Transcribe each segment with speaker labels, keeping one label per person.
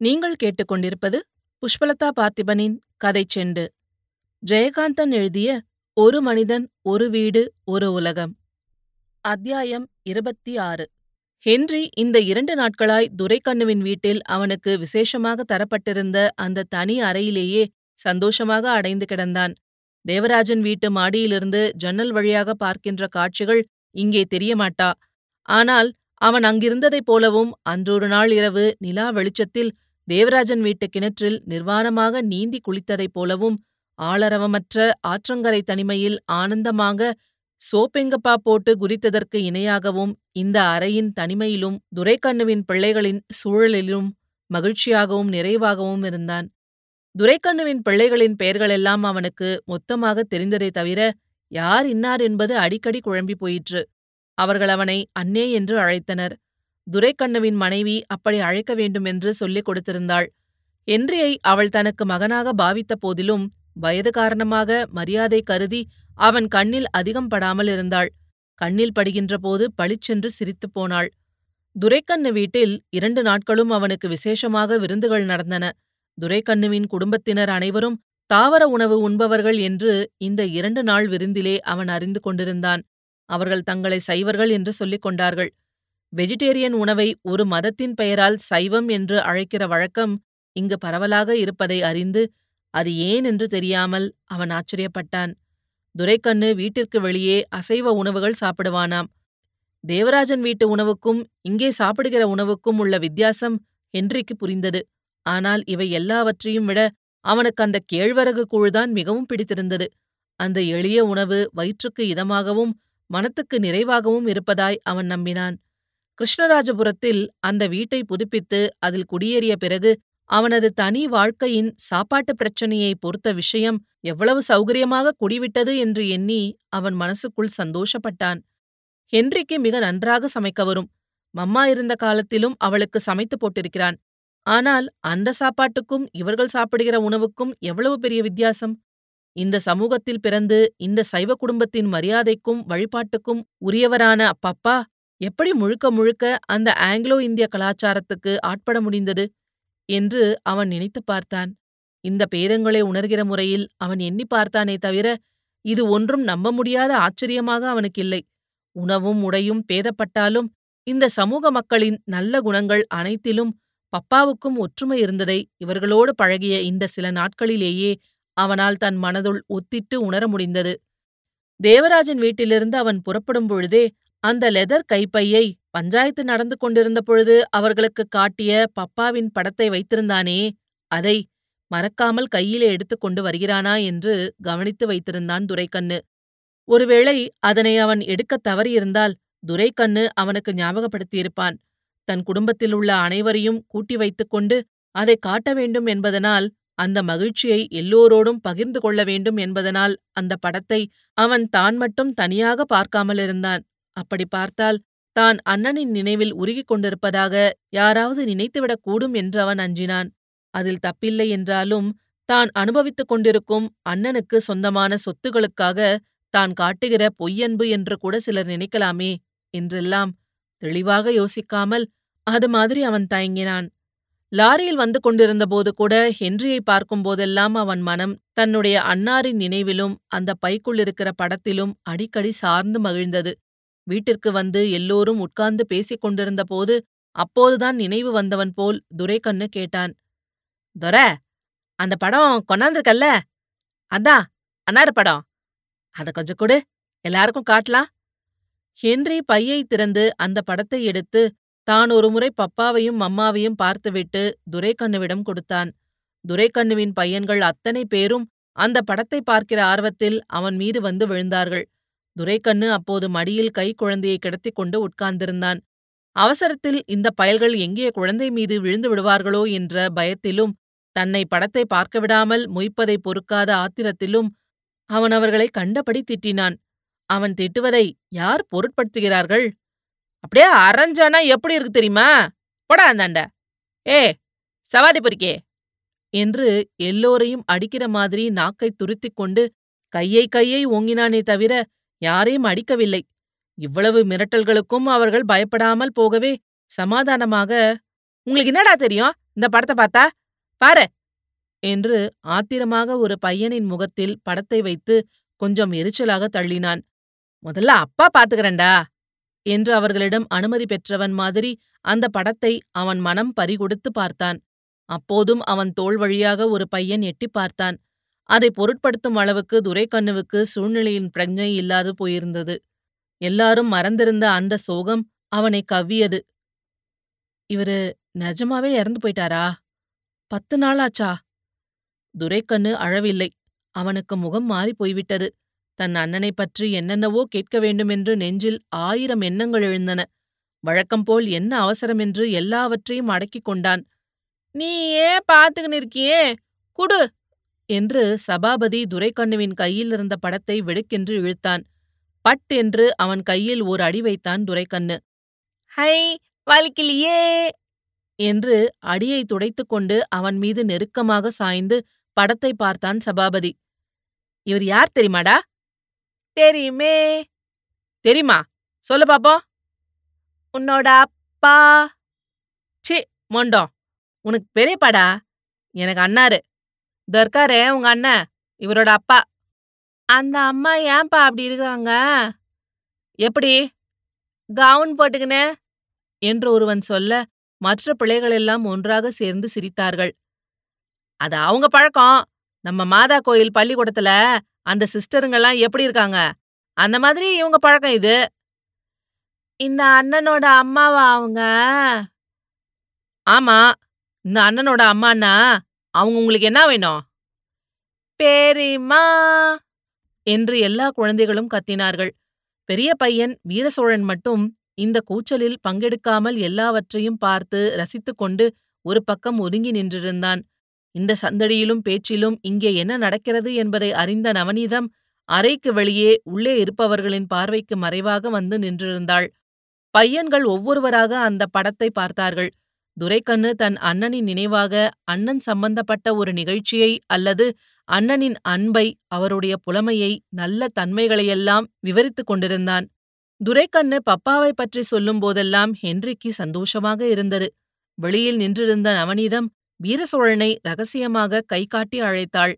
Speaker 1: நீங்கள் கேட்டுக்கொண்டிருப்பது புஷ்பலதா பார்த்திபனின் கதை செண்டு. ஜெயகாந்தன் எழுதிய ஒரு மனிதன் ஒரு வீடு ஒரு உலகம் அத்தியாயம் இருபத்தி ஆறு ஹென்றி இந்த இரண்டு நாட்களாய் துரைக்கண்ணுவின் வீட்டில் அவனுக்கு விசேஷமாக தரப்பட்டிருந்த அந்த தனி அறையிலேயே சந்தோஷமாக அடைந்து கிடந்தான். தேவராஜன் வீட்டு மாடியிலிருந்து ஜன்னல் வழியாக பார்க்கின்ற காட்சிகள் இங்கே தெரியமாட்டா. ஆனால் அவன் அங்கிருந்ததைப் போலவும் அன்றொரு நாள் இரவு நிலா வெளிச்சத்தில் தேவராஜன் வீட்டு கிணற்றில் நிர்வாணமாக நீந்தி குளித்ததைப் போலவும் ஆளரவமற்ற ஆற்றங்கரை தனிமையில் ஆனந்தமாக சோப்பெங்கப்பா போட்டு குதித்ததற்கு இணையாகவும் இந்த அறையின் தனிமையிலும் துரைக்கண்ணுவின் பிள்ளைகளின் சூழலிலும் மகிழ்ச்சியாகவும் நிறைவாகவும் இருந்தான். துரைக்கண்ணுவின் பிள்ளைகளின் பெயர்களெல்லாம் அவனுக்கு மொத்தமாக தெரிந்ததை தவிர யார் இன்னார் என்பது அடிக்கடி குழம்பி போயிற்று. அவர்கள் அவனை அன்னே என்று அழைத்தனர். துரைக்கண்ணுவின் மனைவி அப்படி அழைக்க வேண்டுமென்று சொல்லிக் கொடுத்திருந்தாள். என்றியை அவள் தனக்கு மகனாக பாவித்த போதிலும் வயது காரணமாக மரியாதை கருதி அவன் கண்ணில் அதிகம் படாமல் இருந்தாள். கண்ணில் படுகின்ற போது பளிச்சென்று சிரித்துப் போனாள். துரைக்கண்ணு வீட்டில் இரண்டு நாட்களும் அவனுக்கு விசேஷமாக விருந்துகள் நடந்தன. துரைக்கண்ணுவின் குடும்பத்தினர் அனைவரும் தாவர உணவு உண்பவர்கள் என்று இந்த இரண்டு நாள் விருந்திலே அவன் அறிந்து கொண்டிருந்தான். அவர்கள் தங்களை சைவர்கள் என்று சொல்லிக் கொண்டார்கள். வெஜிடேரியன் உணவை ஒரு மதத்தின் பெயரால் சைவம் என்று அழைக்கிற வழக்கம் இங்கு பரவலாக இருப்பதை அறிந்து அது ஏன் என்று தெரியாமல் அவன் ஆச்சரியப்பட்டான். துரைக்கண்ணு வீட்டிற்கு வெளியே அசைவ உணவுகள் சாப்பிடுவானாம். தேவராஜன் வீட்டு உணவுக்கும் இங்கே சாப்பிடுகிற உணவுக்கும் உள்ள வித்தியாசம் ஹென்றிக்கு புரிந்தது. ஆனால் இவை எல்லாவற்றையும் விட அவனுக்கு அந்த கேழ்வரகு கூழ்தான் மிகவும் பிடித்திருந்தது. அந்த எளிய உணவு வயிற்றுக்கு இதமாகவும் மனத்துக்கு நிறைவாகவும் இருப்பதாய் அவன் நம்பினான். கிருஷ்ணராஜபுரத்தில் அந்த வீட்டை புதுப்பித்து அதில் குடியேறிய பிறகு அவனது தனி வாழ்க்கையின் சாப்பாட்டுப் பிரச்சனையை பொறுத்த விஷயம் எவ்வளவு சௌகரியமாக குடிவிட்டது என்று எண்ணி அவன் மனசுக்குள் சந்தோஷப்பட்டான். ஹென்றிக்கு மிக நன்றாக சமைக்க வரும். மம்மா இருந்த காலத்திலும் அவளுக்கு சமைத்து போட்டிருக்கிறான். ஆனால் அந்த சாப்பாட்டுக்கும் இவர்கள் சாப்பிடுகிற உணவுக்கும் எவ்வளவு பெரிய வித்தியாசம்? இந்த சமூகத்தில் பிறந்து இந்த சைவ குடும்பத்தின் மரியாதைக்கும் வழிபாட்டுக்கும் உரியவரான அப்பப்பா? எப்படி முழுக்க முழுக்க அந்த ஆங்கிலோ இந்திய கலாச்சாரத்துக்கு ஆட்பட முடிந்தது? என்று அவன் நினைத்து பார்த்தான். இந்த பேதங்களை உணர்கிற முறையில் அவன் எண்ணி பார்த்தானே தவிர இது ஒன்றும் நம்ப முடியாத ஆச்சரியமாக அவனுக்கு இல்லை. உணவும் உடையும் பேதப்பட்டாலும் இந்த சமூக மக்களின் நல்ல குணங்கள் அனைத்திலும் பப்பாவுக்கும் ஒற்றுமை இருந்ததை இவர்களோடு பழகிய இந்த சில நாட்களிலேயே அவனால் தன் மனதுள் ஒத்திட்டு உணர முடிந்தது. தேவராஜன் வீட்டிலிருந்து அவன் புறப்படும் பொழுதே அந்த லெதர் கைப்பையை பஞ்சாயத்து நடந்து கொண்டிருந்த பொழுது அவர்களுக்கு காட்டிய பப்பாவின் படத்தை வைத்திருந்தானே அதை மறக்காமல் கையிலே எடுத்துக்கொண்டு வருகிறானா என்று கவனித்து வைத்திருந்தான் துரைக்கண்ணு. ஒருவேளை அதனை அவன் எடுக்கத் தவறியிருந்தால் துரைக்கண்ணு அவனுக்கு ஞாபகப்படுத்தியிருப்பான். தன் குடும்பத்தில் உள்ள அனைவரையும் கூட்டி வைத்துக்கொண்டு அதை காட்ட வேண்டும் என்பதனால் அந்த மகிழ்ச்சியை எல்லோரோடும் பகிர்ந்து கொள்ள வேண்டும் என்பதனால் அந்த படத்தை அவன் தான் மட்டும் தனியாக பார்க்காமலிருந்தான். அப்படி பார்த்தால் தான் அண்ணனின் நினைவில் உருகிக் கொண்டிருப்பதாக யாராவது நினைத்துவிடக் கூடும் என்று அவன் அஞ்சினான். அதில் தப்பில்லை என்றாலும் தான் அனுபவித்துக் கொண்டிருக்கும் அண்ணனுக்கு சொந்தமான சொத்துகளுக்காக தான் காட்டுகிற பொய்யன்பு என்று கூட சிலர் நினைக்கலாமே என்றெல்லாம் தெளிவாக யோசிக்காமல் அது மாதிரி அவன் தயங்கினான். லாரியில் வந்து கொண்டிருந்தபோது கூட ஹென்ரியை பார்க்கும் போதெல்லாம் அவன் மனம் தன்னுடைய அன்னாரின் நினைவிலும் அந்த பைக்குள்ளிருக்கிற படத்திலும் அடிக்கடி சார்ந்து மகிழ்ந்தது. வீட்டிற்கு வந்து எல்லோரும் உட்கார்ந்து பேசிக் கொண்டிருந்த போது அப்போதுதான் நினைவு வந்தவன் போல் துரைக்கண்ணு கேட்டான். துர அந்த படம் கொண்டாந்துருக்கல்ல? அதான் அன்னாரு படம். அத கொஞ்சம் கொடு எல்லாருக்கும் காட்டலாம். ஹென்றி பையை திறந்து அந்த படத்தை எடுத்து தான் ஒருமுறை பப்பாவையும் மம்மாவையும் பார்த்துவிட்டு துரைக்கண்ணுவிடம் கொடுத்தான். துரைக்கண்ணுவின் பையன்கள் அத்தனை பேரும் அந்த படத்தை பார்க்கிற ஆர்வத்தில் அவன் மீது வந்து விழுந்தார்கள். துரைக்கண்ணு அப்போது மடியில் கை குழந்தையை கிடத்திக் கொண்டு உட்கார்ந்திருந்தான். அவசரத்தில் இந்த பயல்கள் எங்கே குழந்தை மீது விழுந்து விடுவார்களோ என்ற பயத்திலும் தன்னை படத்தை பார்க்க விடாமல் மொய்ப்பதை பொறுக்காத ஆத்திரத்திலும் அவன் அவர்களை கண்டபடி திட்டினான். அவன் திட்டுவதை யார் பொருட்படுத்துகிறார்கள்? அப்படியே அரைஞ்சானா எப்படி இருக்கு தெரியுமா? போடா அந்தாண்ட ஏ சவாதி பொறிக்கே. என்று எல்லோரையும் அடிக்கிற மாதிரி நாக்கை துருத்திக் கொண்டு கையை கையை ஓங்கினானே தவிர யாரையும் அடிக்கவில்லை. இவ்வளவு மிரட்டல்களுக்கும் அவர்கள் பயப்படாமல் போகவே சமாதானமாக உங்களுக்கு என்னடா தெரியும்? இந்த படத்தை பார்த்தா? பாரு! என்று ஆத்திரமாக ஒரு பையனின் முகத்தில் படத்தை வைத்து கொஞ்சம் எரிச்சலாக தள்ளினான். முதல்ல அப்பா பாத்துக்கிறேன்டா! என்று அவர்களிடம் அனுமதி பெற்றவன் மாதிரி அந்த படத்தை அவன் மனம் பறிகொடுத்து பார்த்தான். அப்போதும் அவன் தோல் வழியாக ஒரு பையன் எட்டிப் பார்த்தான். அதை பொருட்படுத்தும் அளவுக்கு துரைக்கண்ணுவுக்கு சூழ்நிலையின் பிரஜை இல்லாது போயிருந்தது. எல்லாரும் மறந்திருந்த அந்த சோகம் அவனை கவ்வியது. இவரு நிஜமாவே இறந்து போயிட்டாரா? பத்து நாளாச்சா துரைக்கண்ணு அழவில்லை. அவனுக்கு முகம் மாறிப் போய்விட்டது. தன் அண்ணனைப் பற்றி என்னென்னவோ கேட்க வேண்டுமென்று நெஞ்சில் ஆயிரம் எண்ணங்கள் எழுந்தன. வழக்கம்போல் என்ன அவசரம் என்று எல்லாவற்றையும் அடக்கிக் கொண்டான். நீ ஏன் பாத்துக்கின்னு இருக்கியே? குடு! என்று சபாபதி துரைக்கண்ணுவின் கையில் இருந்த படத்தை வெடுக்கென்று இழுத்தான். பட் என்று அவன் கையில் ஓர் அடி வைத்தான் துரைக்கண்ணு. ஹை வலிக்கலையே. என்று அடியை துடைத்துக் கொண்டு அவன் மீது நெருக்கமாக சாய்ந்து படத்தை பார்த்தான் சபாபதி. இவர் யார் தெரியுமாடா? தெரியுமே. தெரியுமா? சொல்லு பாப்போம் உன்னோட அப்பா. சி மொண்டோம். உனக்கு பெரியப்பாடா? எனக்கு அண்ணாரு. தர்காரே உங்க அண்ணன். இவரோட அப்பா. அந்த அம்மா ஏன்பா அப்படி இருக்காங்க? எப்படி? கவுன் போட்டுக்கினே என்று ஒருவன் சொல்ல மற்ற பிள்ளைகளெல்லாம் ஒன்றாக சேர்ந்து சிரித்தார்கள். அது அவங்க பழக்கம். நம்ம மாதா கோயில் பள்ளிக்கூடத்துல அந்த சிஸ்டருங்கெல்லாம் எப்படி இருக்காங்க? அந்த மாதிரி இவங்க பழக்கம் இது. இந்த அண்ணனோட அம்மாவா அவங்க? ஆமா இந்த அண்ணனோட அம்மான்னா அவங்க உங்களுக்கு என்ன வேணும்? பேரிம்மா என்று எல்லா குழந்தைகளும் கத்தினார்கள். பெரிய பையன் வீரசோழன் மட்டும் இந்த கூச்சலில் பங்கெடுக்காமல் எல்லாவற்றையும் பார்த்து ரசித்துக் கொண்டு ஒரு பக்கம் ஒதுங்கி நின்றிருந்தான். இந்த சந்தடியிலும் பேச்சிலும் இங்கே என்ன நடக்கிறது என்பதை அறிந்த நவநீதம் அறைக்கு வெளியே உள்ளே இருப்பவர்களின் பார்வைக்கு மறைவாக வந்து நின்றிருந்தாள். பையன்கள் ஒவ்வொருவராக அந்த படத்தை பார்த்தார்கள். துரைக்கண்ணு தன் அண்ணனின் நினைவாக அண்ணன் சம்பந்தப்பட்ட ஒரு நிகழ்ச்சியை அல்லது அண்ணனின் அன்பை அவருடைய புலமையை நல்ல தன்மைகளையெல்லாம் விவரித்துக் கொண்டிருந்தான். துரைக்கண்ணு பப்பாவை பற்றி சொல்லும் போதெல்லாம் ஹென்றிக்கு சந்தோஷமாக இருந்தது. வெளியில் நின்றிருந்த நவநீதம் வீரசோழனை ரகசியமாக கை காட்டி அழைத்தாள்.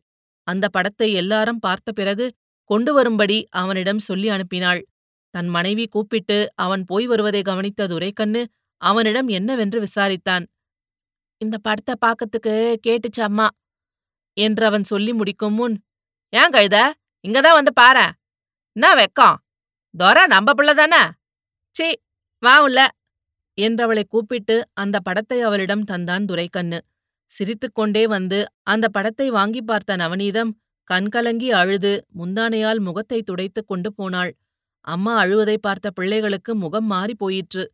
Speaker 1: அந்த படத்தை எல்லாரும் பார்த்த பிறகு கொண்டு வரும்படி அவனிடம் சொல்லி அனுப்பினாள். தன் மனைவி கூப்பிட்டு அவன் போய் வருவதை கவனித்த துரைக்கண்ணு அவனிடம் என்னவென்று விசாரித்தான். இந்த படத்தை பாக்கத்துக்கு கேட்டுச்சு அம்மா என்று அவன் சொல்லி முடிக்கும் முன் ஏன் கழுத இங்கதான் வந்து பாரேன் என்ன வெக்கம்? தோரா நம்ப பிள்ளை தானே? சீ வா உள்ள என்றவளை கூப்பிட்டு அந்த படத்தை அவளிடம் தந்தான் துரைக்கண்ணு. சிரித்துக்கொண்டே வந்து அந்த படத்தை வாங்கி பார்த்த நவநீதம் கண்கலங்கி அழுது முந்தானையால் முகத்தை துடைத்துக் கொண்டு போனாள். அம்மா அழுவதை பார்த்த பிள்ளைகளுக்கு முகம் மாறிப் போயிற்று.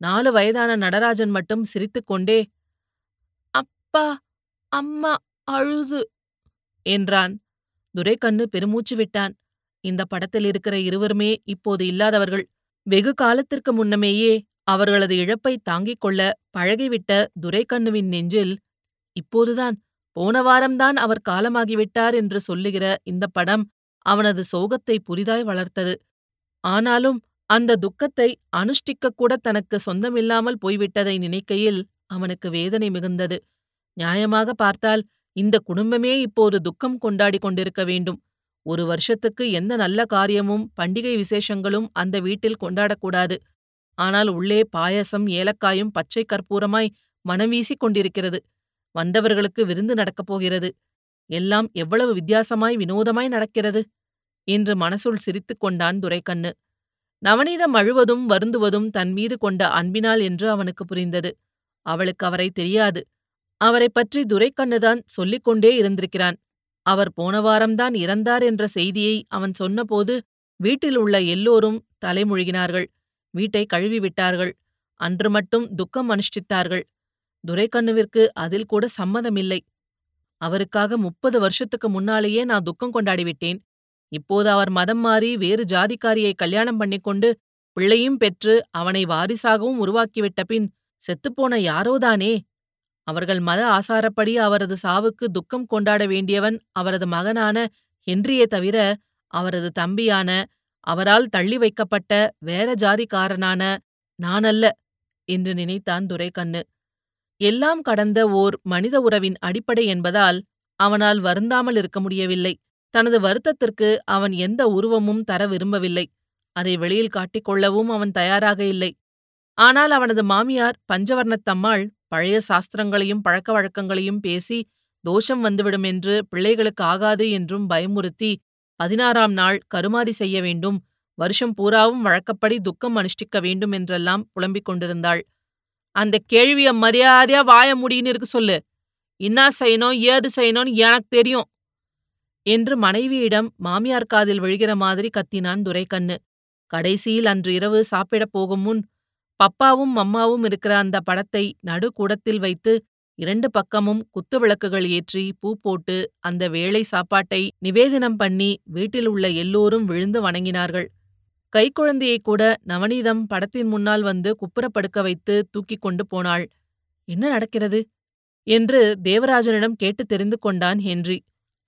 Speaker 1: நாலு வயதான நடராஜன் மட்டும் சிரித்துக்கொண்டே அப்பா அம்மா அழுது என்றான். துரைக்கண்ணு பெருமூச்சு விட்டான். இந்த படத்தில் இருக்கிற இருவருமே இப்போது இல்லாதவர்கள். வெகு காலத்திற்கு முன்னமேயே அவர்களது இழப்பை தாங்கிக் கொள்ள பழகிவிட்ட துரைக்கண்ணுவின் நெஞ்சில் இப்போதுதான் போன வாரம்தான் அவர் காலமாகிவிட்டார் என்று சொல்லுகிற இந்த படம் அவனது சோகத்தை புதிதாய் வளர்த்தது. ஆனாலும் அந்த துக்கத்தை அனுஷ்டிக்கக் கூட தனக்கு சொந்தமில்லாமல் போய்விட்டதை நினைக்கையில் அவனுக்கு வேதனை மிகுந்தது. நியாயமாக பார்த்தால் இந்த குடும்பமே இப்போது துக்கம் கொண்டாடிக் கொண்டிருக்க வேண்டும். ஒரு வருஷத்துக்கு எந்த நல்ல காரியமும் பண்டிகை விசேஷங்களும் அந்த வீட்டில் கொண்டாடக்கூடாது. ஆனால் உள்ளே பாயசம் ஏலக்காயும் பச்சை கற்பூரமாய் மனம் வீசிக் கொண்டிருக்கிறது. வந்தவர்களுக்கு விருந்து நடக்கப் போகிறது. எல்லாம் எவ்வளவு வித்தியாசமாய் வினோதமாய் நடக்கிறது? என்று மனசுள் சிரித்துக் கொண்டான் துரைக்கண்ணு. நவநீதம் அழுவதும் வருந்துவதும் தன் மீது கொண்ட அன்பினால் என்று அவனுக்கு புரிந்தது. அவளுக்கு அவரை தெரியாது. அவரைப் பற்றி துரைக்கண்ணுதான் சொல்லிக் கொண்டே இருந்திருக்கிறான். அவர் போன வாரம்தான் இறந்தார் என்ற செய்தியை அவன் சொன்னபோது வீட்டில் உள்ள எல்லோரும் தலைமுழுகினார்கள். வீட்டை கழுவிவிட்டார்கள். அன்று மட்டும் துக்கம் அனுஷ்டித்தார்கள். துரைக்கண்ணுவிற்கு அதில் கூட சம்மதமில்லை. அவருக்காக முப்பது வருஷத்துக்கு முன்னாலேயே நான் துக்கம் கொண்டாடிவிட்டேன். இப்போது அவர் மதம் மாறி வேறு ஜாதிக்காரியை கல்யாணம் பண்ணிக்கொண்டு பிள்ளையும் பெற்று அவனை வாரிசாகவும் உருவாக்கிவிட்ட பின் செத்துப்போன யாரோதானே அவர்கள் மத ஆசாரப்படி அவரது சாவுக்கு துக்கம் கொண்டாட வேண்டியவன் அவரது மகனான ஹென்ரியே தவிர அவரது தம்பியான அவரால் தள்ளி வைக்கப்பட்ட வேற ஜாதிக்காரனான நானல்ல என்று நினைத்தான் துரைக்கண்ணு. எல்லாம் கடந்த ஓர் மனித உறவின் அடிப்படை என்பதால் அவனால் வருந்தாமல் இருக்க முடியவில்லை. தனது வருத்தத்திற்கு அவன் எந்த உருவமும் தர விரும்பவில்லை. அதை வெளியில் காட்டிக்கொள்ளவும் அவன் தயாராக இல்லை. ஆனால் அவனது மாமியார் பஞ்சவர்ணத்தம்மாள் பழைய சாஸ்திரங்களையும் பழக்க வழக்கங்களையும் பேசி தோஷம் வந்துவிடும் என்று பிள்ளைகளுக்கு ஆகாது என்றும் பயமுறுத்தி பதினாறாம் நாள் கருமாதி செய்ய வேண்டும். வருஷம் பூராவும் வழக்கப்படி துக்கம் அனுஷ்டிக்க வேண்டும் என்றெல்லாம் புலம்பிக் கொண்டிருந்தாள். அந்த கேள்விய மரியாதையா வாய முடின்னு இருக்கு சொல்லு. இன்னா செய்யணும் ஏது செய்யணும்னு எனக்கு தெரியும். என்று மனைவியிடம் மாமியார் காதில் விழுகிற மாதிரி கத்தினான் துரைக்கண்ணு. கடைசியில் அன்று இரவு சாப்பிடப் போகும் முன் பப்பாவும் மம்மாவும் இருக்கிற அந்த படத்தை நடு கூடத்தில் வைத்து இரண்டு பக்கமும் குத்து விளக்குகள் ஏற்றி பூ போட்டு அந்த வேளை சாப்பாட்டை நிவேதனம் பண்ணி வீட்டில் உள்ள எல்லோரும் விழுந்து வணங்கினார்கள். கைக்குழந்தையை கூட நவநீதம் படத்தின் முன்னால் வந்து குப்புறப்படுக்க வைத்து தூக்கிக் கொண்டு போனாள். என்ன நடக்கிறது? என்று தேவராஜனிடம் கேட்டு தெரிந்து கொண்டான் ஹென்றி.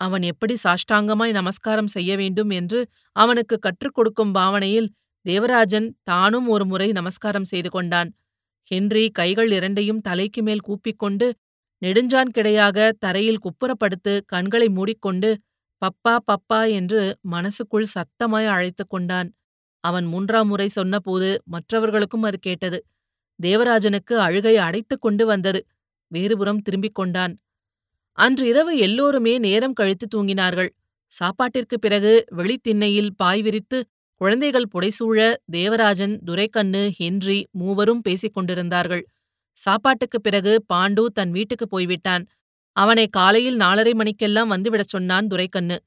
Speaker 1: அவன் எப்படி சாஷ்டாங்கமாய் நமஸ்காரம் செய்ய வேண்டும் என்று அவனுக்கு கற்றுக் கொடுக்கும் பாவனையில் தேவராஜன் தானும் ஒரு முறை நமஸ்காரம் செய்து கொண்டான். ஹென்றி கைகள் இரண்டையும் தலைக்கு மேல் கூப்பிக்கொண்டு நெடுஞ்சான் கிடையாக தரையில் குப்புறப்படுத்து கண்களை மூடிக்கொண்டு பப்பா பப்பா என்று மனசுக்குள் சத்தமாய் அழைத்து கொண்டான். அவன் மூன்றாம் முறை சொன்னபோது மற்றவர்களுக்கும் அது கேட்டது. தேவராஜனுக்கு அழுகை அடைத்துக் கொண்டு வந்தது. வேறுபுறம் திரும்பிக் கொண்டான். அன்று இரவு எல்லோருமே நேரம் கழித்து தூங்கினார்கள். சாப்பாட்டிற்குப் பிறகு வெளித்திண்ணையில் பாய் விரித்து குழந்தைகள் புடைசூழ தேவராஜன் துரைக்கண்ணு ஹென்றி மூவரும் பேசிக் கொண்டிருந்தார்கள். சாப்பாட்டுக்குப் பிறகு பாண்டு தன் வீட்டுக்குப் போய்விட்டான். அவனை காலையில் நாலரை மணிக்கெல்லாம் வந்துவிடச் சொன்னான் துரைக்கண்ணு.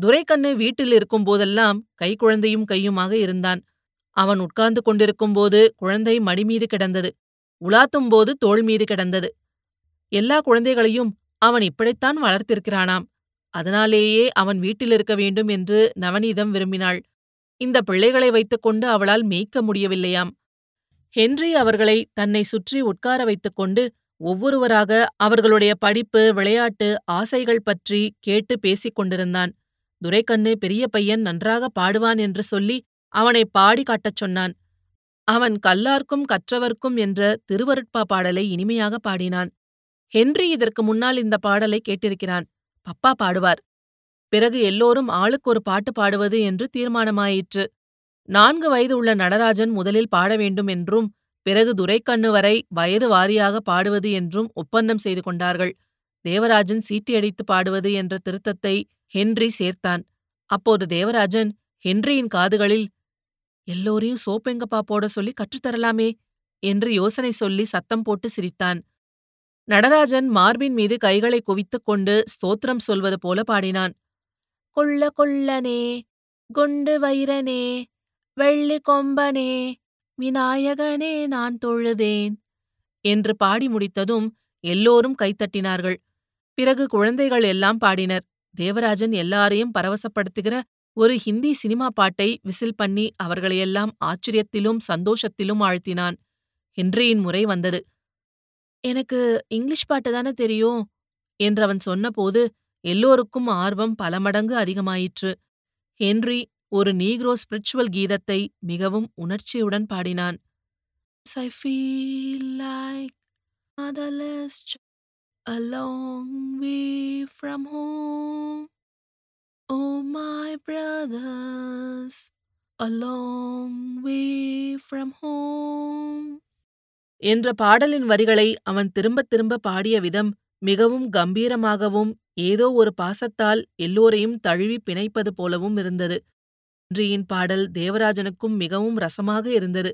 Speaker 1: துரைக்கண்ணு வீட்டில் இருக்கும் போதெல்லாம் கைக்குழந்தையும் கையுமாக இருந்தான். அவன் உட்கார்ந்து கொண்டிருக்கும்போது குழந்தை மடிமீது கிடந்தது. உலாத்தும்போது தோள் மீது கிடந்தது. எல்லா குழந்தைகளையும் அவன் இப்படித்தான் வளர்த்திருக்கிறானாம். அதனாலேயே அவன் வீட்டில் இருக்க வேண்டும் என்று நவநீதம் விரும்பினாள். இந்த பிள்ளைகளை வைத்துக்கொண்டு அவளால் மேய்க்க முடியவில்லையாம். ஹென்றி அவர்களை தன்னை சுற்றி உட்கார வைத்துக்கொண்டு ஒவ்வொருவராக அவர்களுடைய படிப்பு விளையாட்டு ஆசைகள் பற்றி கேட்டு பேசிக் கொண்டிருந்தான். துரைக்கண்ணு பெரிய பையன் நன்றாக பாடுவான் என்று சொல்லி அவனை பாடி காட்டச் சொன்னான். அவன் கல்லார்க்கும் கற்றவர்க்கும் என்ற திருவருட்பா பாடலை இனிமையாக பாடினான். ஹென்றி இதற்கு முன்னால் இந்த பாடலை கேட்டிருக்கிறான். பப்பா பாடுவார். பிறகு எல்லோரும் ஆளுக்கு ஒரு பாட்டு பாடுவது என்று தீர்மானமாயிற்று. நான்கு வயது உள்ள நடராஜன் முதலில் பாட வேண்டும் என்றும் பிறகு துரைக்கண்ணு வரை வயது வாரியாக பாடுவது என்றும் ஒப்பந்தம் செய்து கொண்டார்கள். தேவராஜன் சீட்டியடித்து பாடுவது என்ற திருத்தத்தை ஹென்றி சேர்த்தான். அப்போது தேவராஜன் ஹென்ரியின் காதுகளில் எல்லோரையும் சோப்பெங்கப்பா போட சொல்லி கற்றுத்தரலாமே என்று யோசனை சொல்லி சத்தம் போட்டு சிரித்தான். நடராஜன் மார்பின் மீது கைகளை குவித்துக் கொண்டு ஸ்தோத்திரம் சொல்வது போல பாடினான். கொள்ள கொள்ளனே குண்டு வைரனே வெள்ளி கொம்பனே விநாயகனே நான் தொழுதேன் என்று பாடி முடித்ததும் எல்லோரும் கைத்தட்டினார்கள். பிறகு குழந்தைகள் எல்லாம் பாடினர். தேவராஜன் எல்லாரையும் பரவசப்படுத்துகிற ஒரு ஹிந்தி சினிமா பாட்டை விசில் பண்ணி அவர்களையெல்லாம் ஆச்சரியத்திலும் சந்தோஷத்திலும் ஆழ்த்தினான். ஹென்ரியின் முறை வந்தது. எனக்கு இங்கிலீஷ் பாட்டு தானே தெரியும் என்று அவன் சொன்னபோது எல்லோருக்கும் ஆர்வம் பல மடங்கு அதிகமாயிற்று ஹென்றி ஒரு நீக்ரோ ஸ்பிரிச்சுவல் கீதத்தை மிகவும் உணர்ச்சியுடன் பாடினான் I feel like motherless a long way from home. Oh, my brothers, a long way from home. என்ற பாடலின் வரிகளை அவன் திரும்பத் திரும்ப பாடிய விதம் மிகவும் கம்பீரமாகவும் ஏதோ ஒரு பாசத்தால் எல்லோரையும் தழுவி பிணைப்பது போலவும் இருந்தது. இன்றியின் பாடல் தேவராஜனுக்கும் மிகவும் ரசமாக இருந்தது.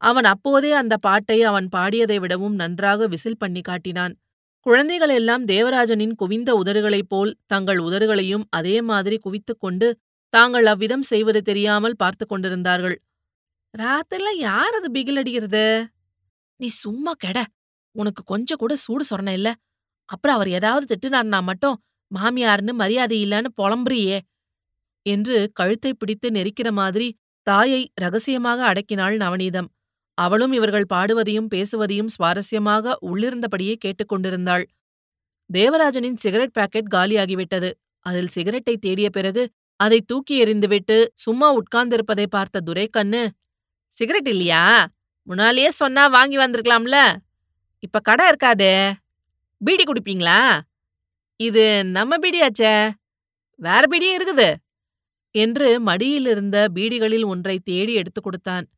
Speaker 1: அவன் அப்போதே அந்த பாட்டை அவன் பாடியதை விடவும் நன்றாக விசில் பண்ணி காட்டினான். குழந்தைகள் எல்லாம் தேவராஜனின் குவிந்த உதடுகளைப் போல் தங்கள் உதடுகளையும் அதே மாதிரி குவித்துக் கொண்டு தாங்கள் அவ்விதம் செய்வது தெரியாமல் பார்த்து கொண்டிருந்தார்கள். ராத்திரில யார் அது பிகில் நீ சும்மா கெட. உனக்கு கொஞ்சம் கூட சூடு சொரண இல்ல. அப்புறம் அவர் ஏதாவது திட்டுனார்னா மட்டும் மாமியார்னு மரியாதை இல்லன்னு புலம்புறியே என்று கழுத்தை பிடித்து நெரிக்கிற மாதிரி தாயை ரகசியமாக அடக்கினாள் நவநீதம். அவளும் இவர்கள் பாடுவதையும் பேசுவதையும் சுவாரஸ்யமாக உள்ளிருந்தபடியே கேட்டுக்கொண்டிருந்தாள் தேவராஜனின் சிகரெட் பாக்கெட் காலியாகிவிட்டது. அதில் சிகரெட்டை தேடிய பிறகு அதை தூக்கி எறிந்துவிட்டு சும்மா உட்கார்ந்திருப்பதை பார்த்த துரைக்கண்ணு சிகரெட் இல்லையா? முன்னாலேயே சொன்னா வாங்கி வந்திருக்கலாம்ல. இப்ப கடை இருக்காதே. பீடி குடிப்பீங்களா? இது நம்ம பீடியாச்சே. வேற பீடியும் இருக்குது. என்று மடியிலிருந்த பீடிகளில் ஒன்றை தேடி எடுத்துக் கொடுத்தான்.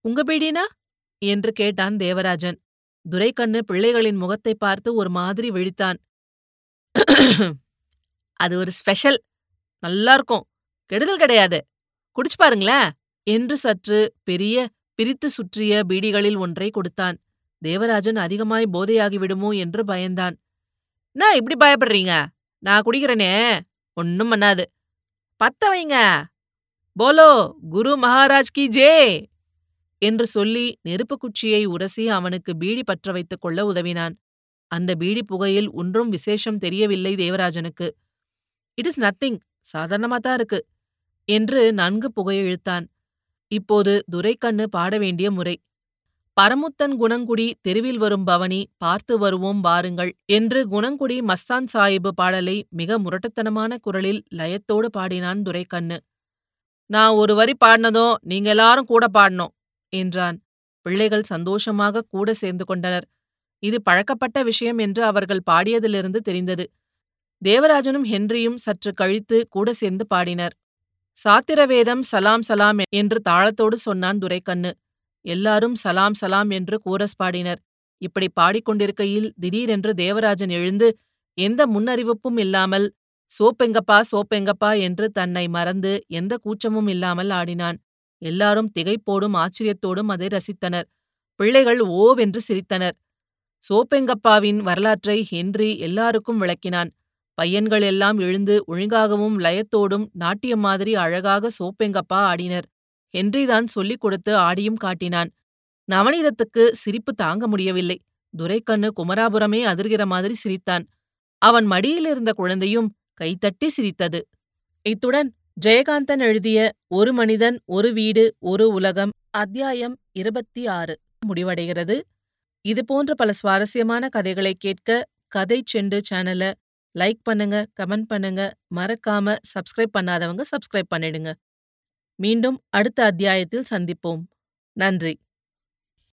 Speaker 1: உங்க பீடினா? என்று கேட்டான் தேவராஜன். துரைக்கண்ணு பிள்ளைகளின் முகத்தை பார்த்து ஒரு மாதிரி விழித்தான். அது ஒரு ஸ்பெஷல். நல்லா இருக்கும். கெடுதல் கிடையாது. குடிச்சு பாருங்களேன். என்று சற்று பெரிய பிரித்து சுற்றிய பீடிகளில் ஒன்றை கொடுத்தான். தேவராஜன் அதிகமாய் போதையாகிவிடுமோ என்று பயந்தான். நான் இப்படி பயப்படுறீங்க? நான் குடிக்கிறேனே. ஒன்னும் பண்ணாது. பத்த வைங்க. போலோ குரு மகாராஜ் கி ஜே! என்று சொல்லி நெருப்புக் குச்சியை உரசி அவனுக்கு பீடி பற்ற வைத்துக் கொள்ள உதவினான். அந்த பீடி புகையில் ஒன்றும் விசேஷம் தெரியவில்லை தேவராஜனுக்கு. It is nothing. சாதாரணமா தான் இருக்கு என்று நன்கு புகையிழுத்தான். இப்போது துரைக்கண்ணு பாட வேண்டிய முறை. பரமுத்தன் குணங்குடி தெருவில் வரும் பவனி பார்த்து வருவோம் வாருங்கள் என்று குணங்குடி மஸ்தான் சாயிபு பாடலை மிக முரட்டுத்தனமான குரலில் லயத்தோடு பாடினான் துரைக்கண்ணு. நான் ஒரு வரி பாடினதும் நீங்க எல்லாரும் கூட பாடணும் என்றான். பிள்ளைகள் சந்தோஷமாக கூட சேர்ந்து கொண்டனர். இது பழக்கப்பட்ட விஷயம் என்று அவர்கள் பாடியதிலிருந்து தெரிந்தது. தேவராஜனும் ஹென்ரியும் சற்று கழித்து கூட சேர்ந்து பாடினர். சாத்திரவேதம் சலாம் சலாம் என்று தாளத்தோடு சொன்னான் துரைக்கண்ணு. எல்லாரும் சலாம் சலாம் என்று கூரஸ் பாடினர். இப்படி பாடிக்கொண்டிருக்கையில் திடீரென்று தேவராஜன் எழுந்து எந்த முன்னறிவிப்பும் இல்லாமல் சோப்பெங்கப்பா சோப்பெங்கப்பா என்று தன்னை மறந்து எந்த கூச்சமும் இல்லாமல் ஆடினான். எல்லாரும் திகைப்போடும் ஆச்சரியத்தோடும் அதை ரசித்தனர். பிள்ளைகள் ஓவென்று சிரித்தனர். சோப்பெங்கப்பாவின் வரலாற்றை ஹென்றி எல்லாருக்கும் விளக்கினான். பையன்கள் எல்லாம் எழுந்து ஒழுங்காகவும் லயத்தோடும் நாட்டியம் மாதிரி அழகாக சோப்பெங்கப்பா ஆடினர். ஹென்றிதான் சொல்லிக் கொடுத்து ஆடியும் காட்டினான். நவநீதத்துக்கு சிரிப்பு தாங்க முடியவில்லை. துரைக்கண்ணு குமராபுரமே அதிர்கிற மாதிரி சிரித்தான். அவன் மடியிலிருந்த குழந்தையும் கைத்தட்டி சிரித்தது. இத்துடன் ஜெயகாந்தன் எழுதிய ஒரு மனிதன் ஒரு வீடு ஒரு உலகம் அத்தியாயம் இருபத்தி ஆறு முடிவடைகிறது. இதுபோன்ற பல சுவாரஸ்யமான கதைகளை கேட்க கதை செண்டு சேனல லைக் பண்ணுங்க கமெண்ட் பண்ணுங்க. மறக்காம சப்ஸ்கிரைப் பண்ணாதவங்க சப்ஸ்கிரைப் பண்ணிடுங்க. மீண்டும் அடுத்த அத்தியாயத்தில் சந்திப்போம். நன்றி.